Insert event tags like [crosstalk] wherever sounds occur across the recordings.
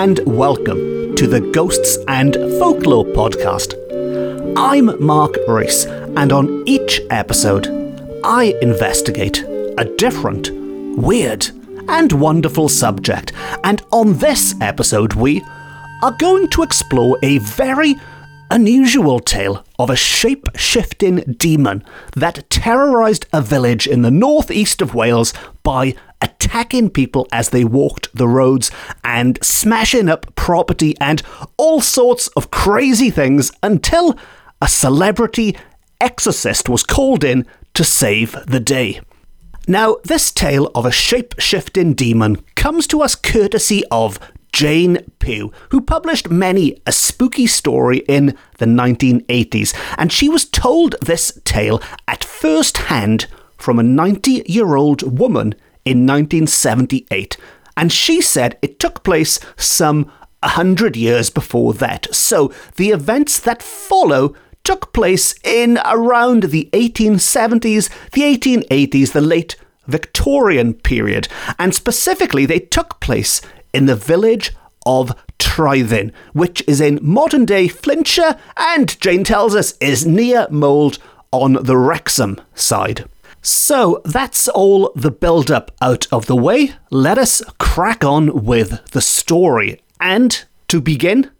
And welcome to the Ghosts and Folklore podcast. I'm Mark Rees, and on each episode, I investigate a different, weird, and wonderful subject. And on this episode, we are going to explore a very unusual tale of a shape shifting demon that terrorised a village in the northeast of Wales by attacking people as they walked the roads and smashing up property and all sorts of crazy things until a celebrity exorcist was called in to save the day. Now, this tale of a shape shifting demon comes to us courtesy of Jane Pugh, who published many a spooky story in the 1980s, and she was told this tale at first hand from a 90 year old woman in 1978, and she said it took place some hundred years before that. So the events that follow took place in around the 1870s, the 1880s, the late Victorian period, and specifically they took place in the village of Treuddyn, which is in modern day Flintshire and, Jane tells us, is near Mold on the Wrexham side. So that's all the build up out of the way. Let us crack on with the story. And to begin,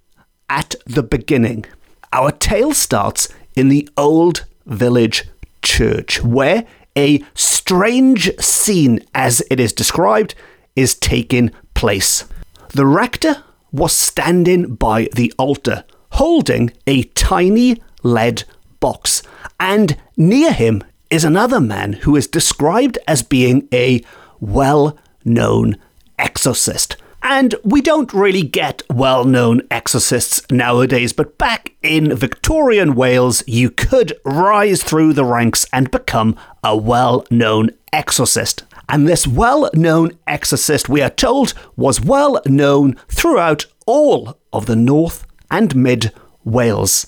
at the beginning. Our tale starts in the old village church, where a strange scene, as it is described, is taking place. The rector was standing by the altar, holding a tiny lead box, and near him is another man who is described as being a well known exorcist. And we don't really get well known exorcists nowadays, but back in Victorian Wales, you could rise through the ranks and become a well known exorcist. And this well known exorcist, we are told, was well known throughout all of the North and Mid Wales.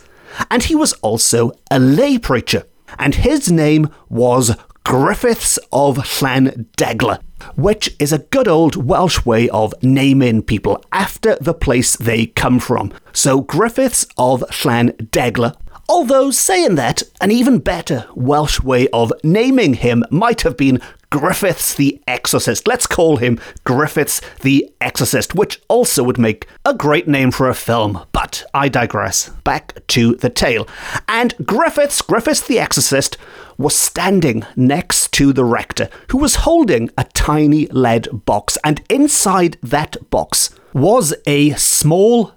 And he was also a lay preacher and his name was Griffiths of Llandegla, which is a good old Welsh way of naming people after the place they come from. So Griffiths of Llandegla. Although saying that, an even better Welsh way of naming him might have been Griffiths the Exorcist. Let's call him Griffiths the Exorcist, which also would make a great name for a film. But I digress. Back to the tale. And Griffiths, Griffiths the Exorcist, was standing next to the rector, who was holding a tiny lead box, and inside that box was a small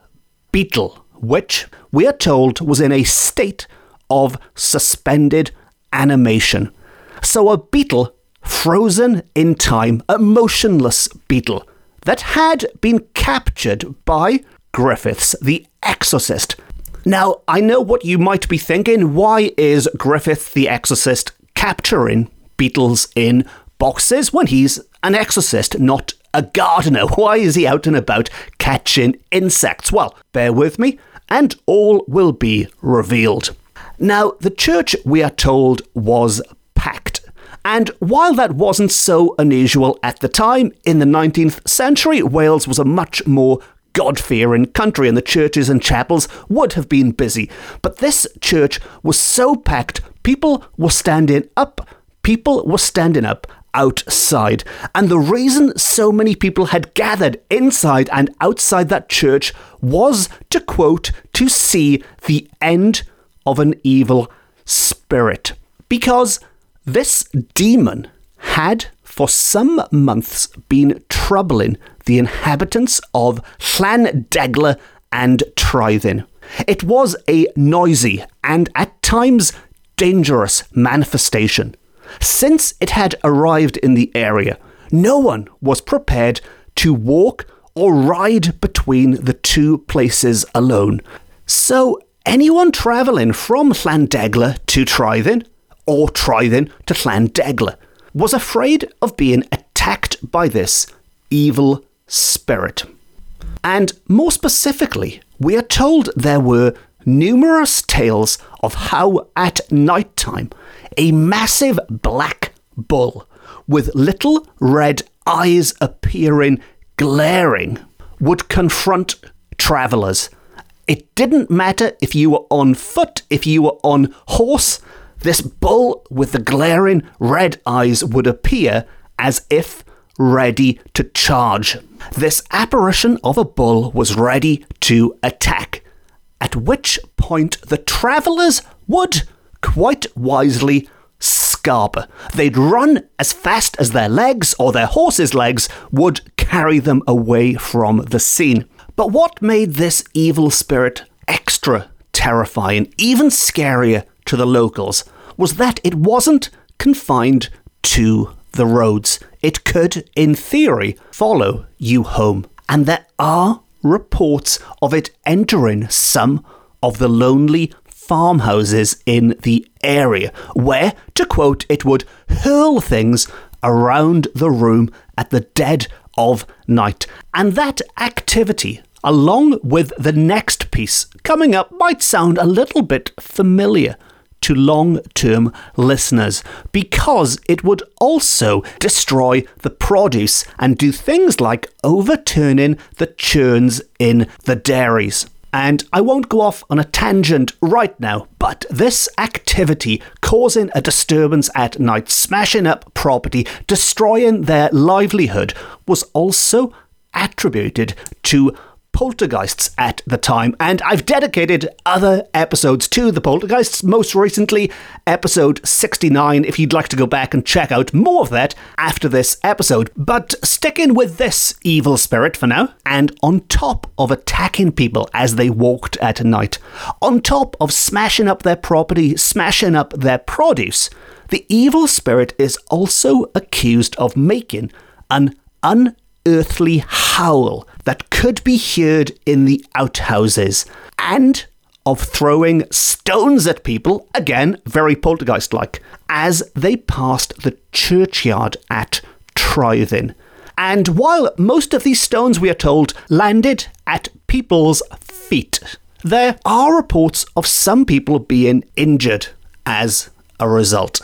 beetle, which we are told was in a state of suspended animation. So a beetle frozen in time, a motionless beetle that had been captured by Griffiths, the exorcist. Now, I know what you might be thinking. Why is Griffith the exorcist capturing beetles in boxes when he's an exorcist, not a gardener? [laughs] Why is he out and about catching insects? Well, bear with me, and all will be revealed. Now, the church, we are told, was packed and while that wasn't so unusual at the time, in the 19th century, Wales was a much more God fearing country, and the churches and chapels would have been busy. But this church was so packed, people were standing up. People were standing up outside. And the reason so many people had gathered inside and outside that church was, to quote, to see the end of an evil spirit. Because this demon had for some months been troubling the inhabitants of Llandegla and Treuddyn. It was a noisy and at times dangerous manifestation. Since it had arrived in the area, no one was prepared to walk or ride between the two places alone. So anyone travelling from Llandegla to Treuddyn or Treuddyn to Llandegla, was afraid of being attacked by this evil spirit. And more specifically, we are told there were numerous tales of how at night time a massive black bull with little red eyes appearing glaring would confront travellers. It didn't matter if you were on foot, if you were on horse, this bull with the glaring red eyes would appear as if ready to charge. This apparition of a bull was ready to attack, at which point the travellers would, quite wisely, scarper. They'd run as fast as their legs or their horse's legs would carry them away from the scene. But what made this evil spirit extra terrifying, even scarier to the locals, was that it wasn't confined to the roads. It could, in theory, follow you home. And there are reports of it entering some of the lonely farmhouses in the area, where, to quote, it would hurl things around the room at the dead of night. And that activity, along with the next piece coming up, might sound a little bit familiar to long term listeners because it would also destroy the produce and do things like overturning the churns in the dairies. And I won't go off on a tangent right now, but this activity causing a disturbance at night, smashing up property, destroying their livelihood, was also attributed to poltergeists at the time, and I've dedicated other episodes to the poltergeists, most recently, episode 69, if you'd like to go back and check out more of that after this episode. But sticking with this evil spirit for now, and on top of attacking people as they walked at night, on top of smashing up their property, smashing up their produce, the evil spirit is also accused of making an unearthly howl that could be heard in the outhouses, and of throwing stones at people, again, very poltergeist like, as they passed the churchyard at Treuddyn. And while most of these stones, we are told, landed at people's feet, there are reports of some people being injured as a result.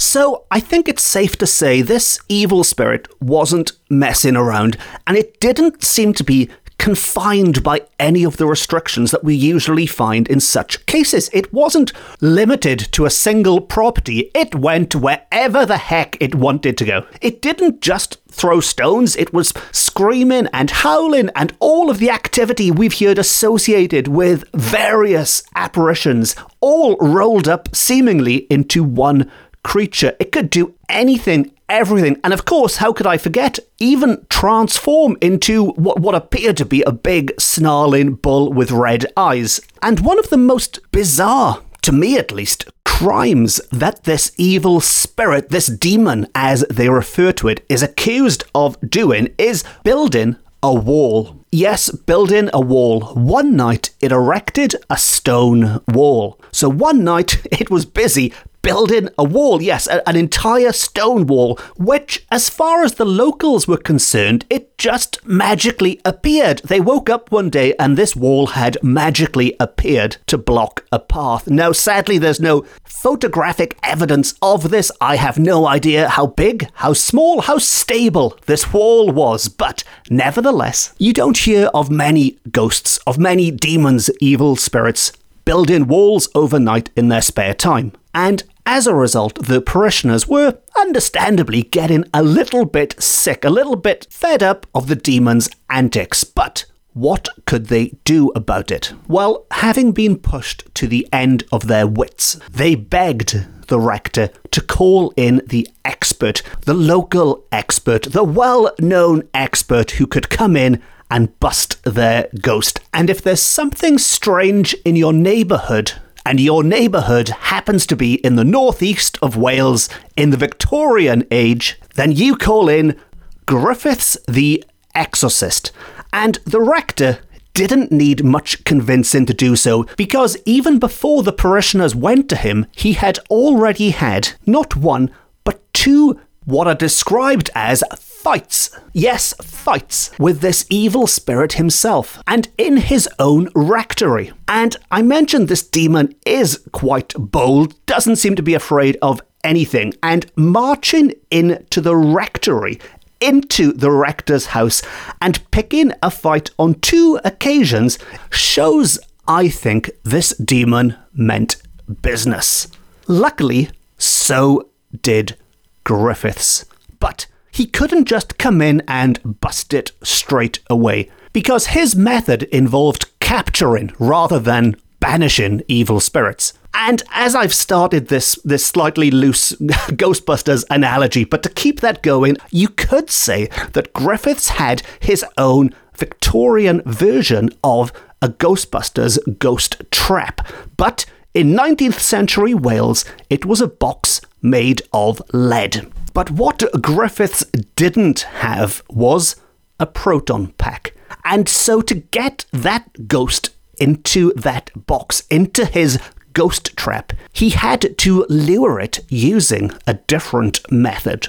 So I think it's safe to say this evil spirit wasn't messing around, and it didn't seem to be confined by any of the restrictions that we usually find in such cases. It wasn't limited to a single property, it went wherever the heck it wanted to go. It didn't just throw stones, it was screaming and howling and all of the activity we've heard associated with various apparitions, all rolled up seemingly into one creature. It could do anything, everything. And of course, how could I forget? Even transform into what, what appeared to be a big, snarling bull with red eyes. And one of the most bizarre, to me at least, crimes that this evil spirit, this demon as they refer to it, is accused of doing is building a wall. Yes, building a wall. One night it erected a stone wall. So one night [laughs] it was busy building a wall, yes, a, an entire stone wall, which, as far as the locals were concerned, it just magically appeared. They woke up one day and this wall had magically appeared to block a path. Now, sadly, there's no photographic evidence of this. I have no idea how big, how small, how stable this wall was, but nevertheless, you don't hear of many ghosts, of many demons, evil spirits building walls overnight in their spare time. And as a result, the parishioners were understandably getting a little bit sick, a little bit fed up of the demon's antics. But what could they do about it? Well, having been pushed to the end of their wits, they begged the rector to call in the expert, the local expert, the well known expert who could come in and bust their ghost. And if there's something strange in your neighbourhood, and your neighbourhood happens to be in the northeast of Wales in the Victorian age, then you call in Griffiths the Exorcist. And the rector didn't need much convincing to do so because even before the parishioners went to him, he had already had not one, but two what are described as fights. Yes, fights with this evil spirit himself and in his own rectory. And I mentioned this demon is quite bold, doesn't seem to be afraid of anything, and marching into the rectory into the rector's house and picking a fight on two occasions shows, I think, this demon meant business. Luckily, so did Griffiths. But he couldn't just come in and bust it straight away, because his method involved capturing rather than banishing evil spirits. And as I've started this this slightly loose [laughs] Ghostbusters analogy, but to keep that going, you could say that Griffiths had his own Victorian version of a Ghostbusters ghost trap. But in 19th century Wales, it was a box made of lead. But what Griffiths didn't have was a proton pack. And so to get that ghost into that box, into his ghost trap, he had to lure it using a different method.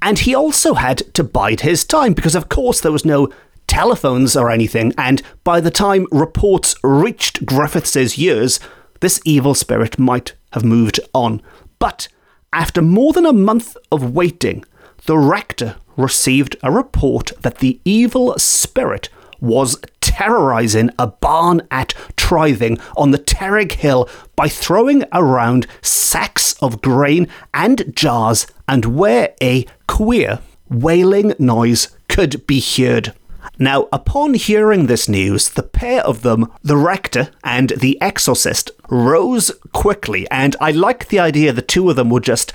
And he also had to bide his time because, of course, there was no telephones or anything, and by the time reports reached Griffiths' ears, this evil spirit might have moved on. But after more than a month of waiting, the rector received a report that the evil spirit was terrorising a barn at Trithing on the Terrig Hill by throwing around sacks of grain and jars and where a queer wailing noise could be heard. Now, upon hearing this news, the pair of them, the rector and the exorcist, rose quickly, and I like the idea the two of them would just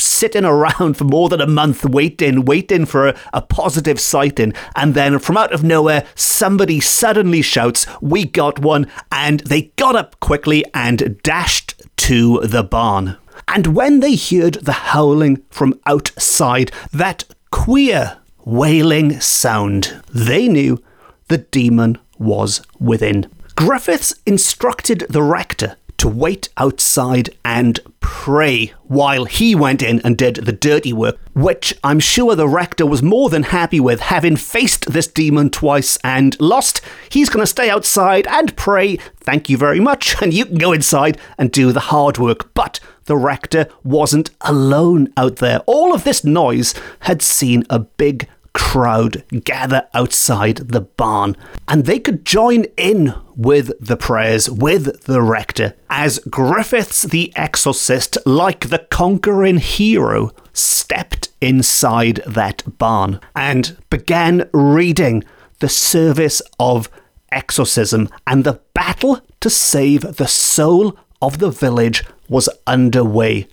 sitting around [laughs] for more than a month waiting, waiting for a, a, positive sighting. And then from out of nowhere, somebody suddenly shouts, We got one. And they got up quickly and dashed to the barn. And when they heard the howling from outside, that queer wailing sound, they knew the demon was within. Griffiths instructed the rector to wait outside and pray while he went in and did the dirty work, which I'm sure the rector was more than happy with, having faced this demon twice and lost. He's going to stay outside and pray, thank you very much, [laughs] and you can go inside and do the hard work. But the rector wasn't alone out there. All of this noise had seen a big crowd gather outside the barn, and they could join in with the prayers with the rector as Griffiths the exorcist, like the conquering hero, stepped inside that barn and began reading the service of exorcism, and the battle to save the soul of the village was underway.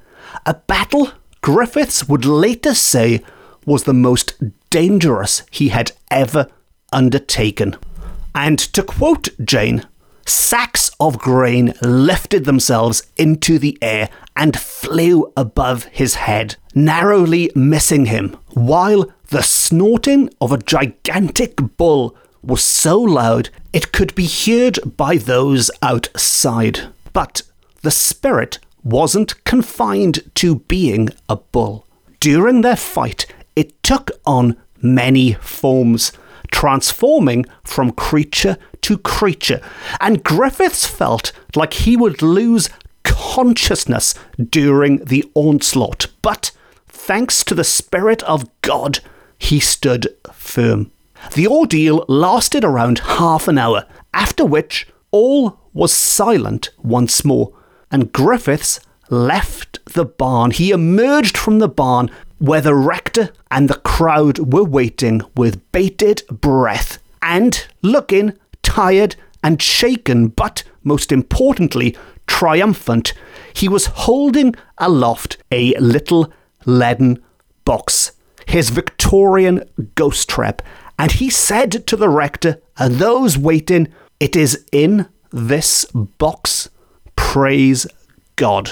A battle Griffiths would later say was the most dangerous he had ever undertaken. And to quote Jane, sacks of grain lifted themselves into the air and flew above his head, narrowly missing him, while the snorting of a gigantic bull was so loud it could be heard by those outside. But the spirit wasn't confined to being a bull. During their fight, it took on many forms, transforming from creature to creature. And Griffiths felt like he would lose consciousness during the onslaught, but thanks to the Spirit of God, he stood firm. The ordeal lasted around half an hour, after which all was silent once more, and Griffiths left the barn. He emerged from the barn where the rector and the crowd were waiting with bated breath and looking tired and shaken, but most importantly, triumphant. He was holding aloft a little leaden box, his Victorian ghost trap, and he said to the rector and those waiting, It is in this box. Praise God.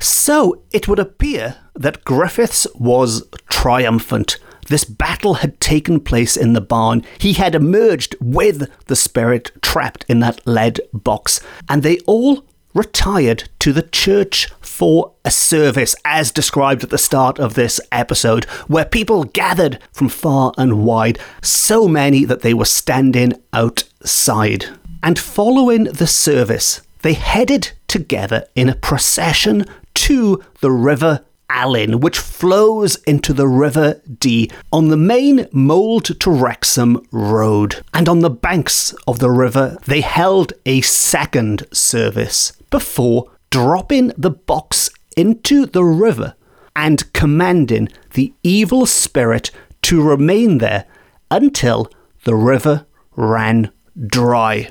So it would appear that Griffiths was triumphant. This battle had taken place in the barn. He had emerged with the spirit trapped in that lead box, and they all retired to the church for a service, as described at the start of this episode, where people gathered from far and wide, so many that they were standing outside. And following the service, they headed together in a procession to the River Alyn, which flows into the River Dee on the main Mold to Wrexham road. And on the banks of the river, they held a second service before dropping the box into the river and commanding the evil spirit to remain there until the river ran dry,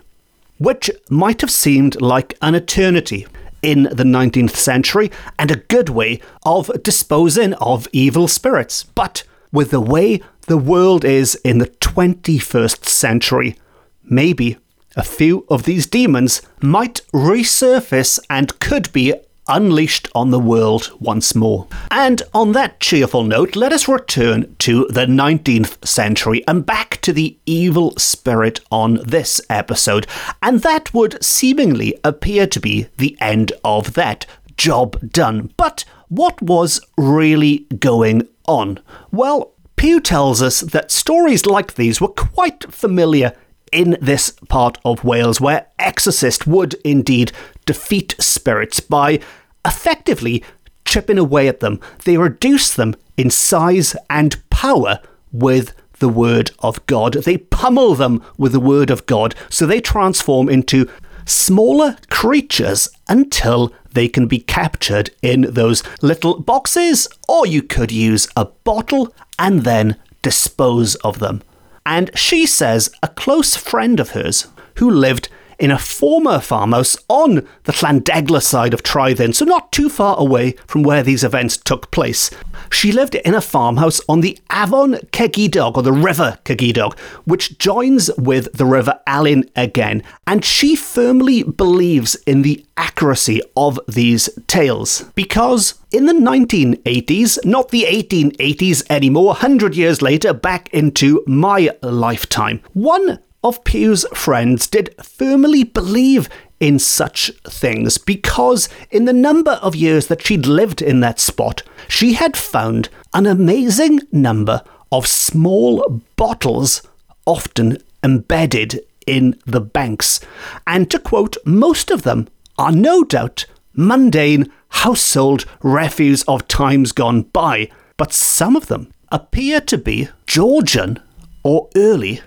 which might have seemed like an eternity in the 19th century and a good way of disposing of evil spirits. But with the way the world is in the 21st century, maybe a few of these demons might resurface and could be unleashed on the world once more. And on that cheerful note, let us return to the 19th century and back to the evil spirit on this episode. And that would seemingly appear to be the end of that job done. But what was really going on? Well, Pugh tells us that stories like these were quite familiar in this part of Wales, where Exorcist would indeed defeat spirits by effectively chipping away at them. They reduce them in size and power with the Word of God. They pummel them with the Word of God, so they transform into smaller creatures until they can be captured in those little boxes, or you could use a bottle and then dispose of them. And she says a close friend of hers who lived in a former farmhouse on the Llandegla side of Treuddyn, so not too far away from where these events took place. She lived in a farmhouse on the Afon Cegidog, or the River Cegidog, which joins with the River Alyn again, and she firmly believes in the accuracy of these tales. Because in the 1980s, not the 1880s anymore, 100 years later, back into my lifetime, one of Pugh's friends did firmly believe in such things because, in the number of years that she'd lived in that spot, she had found an amazing number of small bottles, often embedded in the banks. And to quote, most of them are no doubt mundane household refuse of times gone by, but some of them appear to be Georgian or early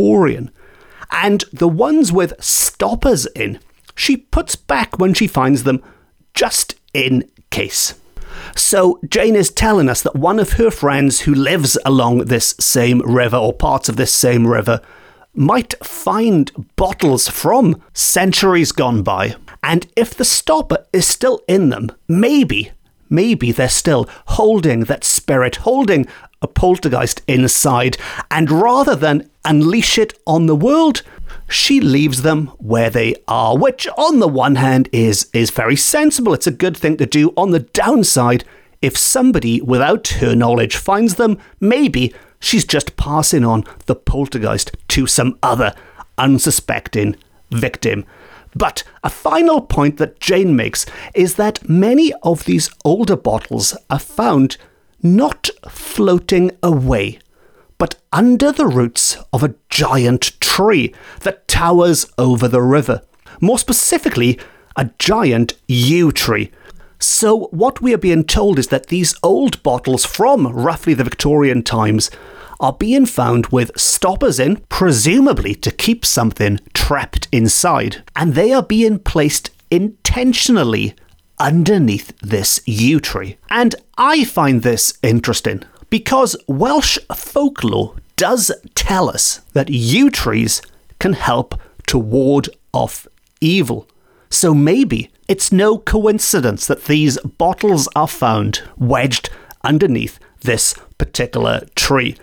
Victorian. And the ones with stoppers in, she puts back when she finds them just in case. So Jane is telling us that one of her friends who lives along this same river or parts of this same river might find bottles from centuries gone by. And if the stopper is still in them, maybe, maybe they're still holding that spirit, holding a poltergeist inside, and rather than unleash it on the world, she leaves them where they are, which on the one hand is is very sensible. It's a good thing to do. On the downside, if somebody without her knowledge finds them, maybe she's just passing on the poltergeist to some other unsuspecting victim. But a final point that Jane makes is that many of these older bottles are found not floating away, but under the roots of a giant tree that towers over the river. More specifically, a giant yew tree. So, what we are being told is that these old bottles from roughly the Victorian times are being found with stoppers in, presumably to keep something trapped inside, and they are being placed intentionally underneath this yew tree. And I find this interesting because Welsh folklore does tell us that yew trees can help to ward off evil. So maybe it's no coincidence that these bottles are found wedged underneath this particular tree.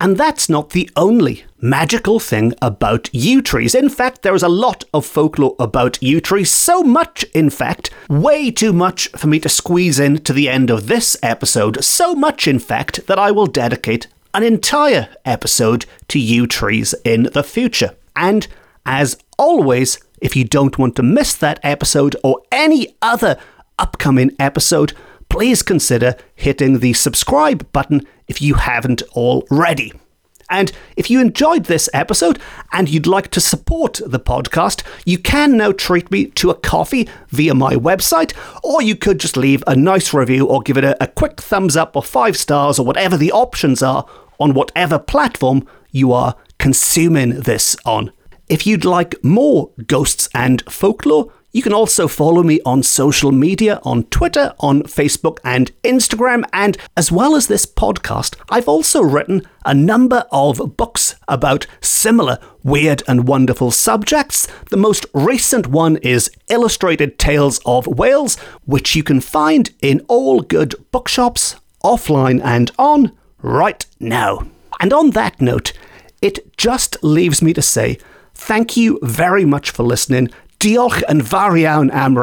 And that's not the only magical thing about yew trees. In fact, there is a lot of folklore about yew trees, so much, in fact, way too much for me to squeeze in to the end of this episode, so much, in fact, that I will dedicate an entire episode to yew trees in the future. And as always, if you don't want to miss that episode or any other upcoming episode, please consider hitting the subscribe button if you haven't already. And if you enjoyed this episode and you'd like to support the podcast, you can now treat me to a coffee via my website, or you could just leave a nice review or give it a, a quick thumbs up or five stars or whatever the options are on whatever platform you are consuming this on. If you'd like more ghosts and folklore, you can also follow me on social media on Twitter, on Facebook, and Instagram. And as well as this podcast, I've also written a number of books about similar weird and wonderful subjects. The most recent one is Illustrated Tales of Wales, which you can find in all good bookshops, offline and on, right now. And on that note, it just leaves me to say thank you very much for listening. Diolch yn fawr iawn am.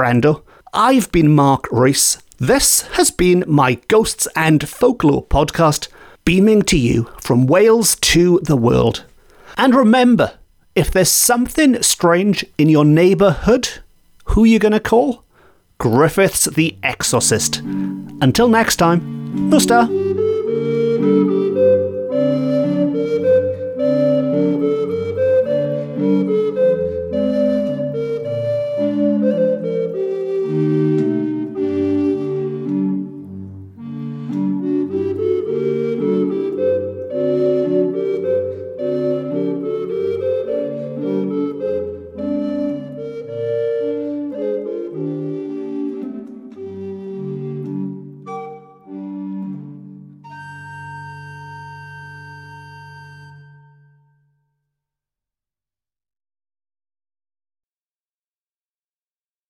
I've been Mark Rees. This has been my Ghosts and Folklore podcast, beaming to you from Wales to the world. And remember, if there's something strange in your neighbourhood, who you gonna call? Griffiths the Exorcist. Until next time, Musta.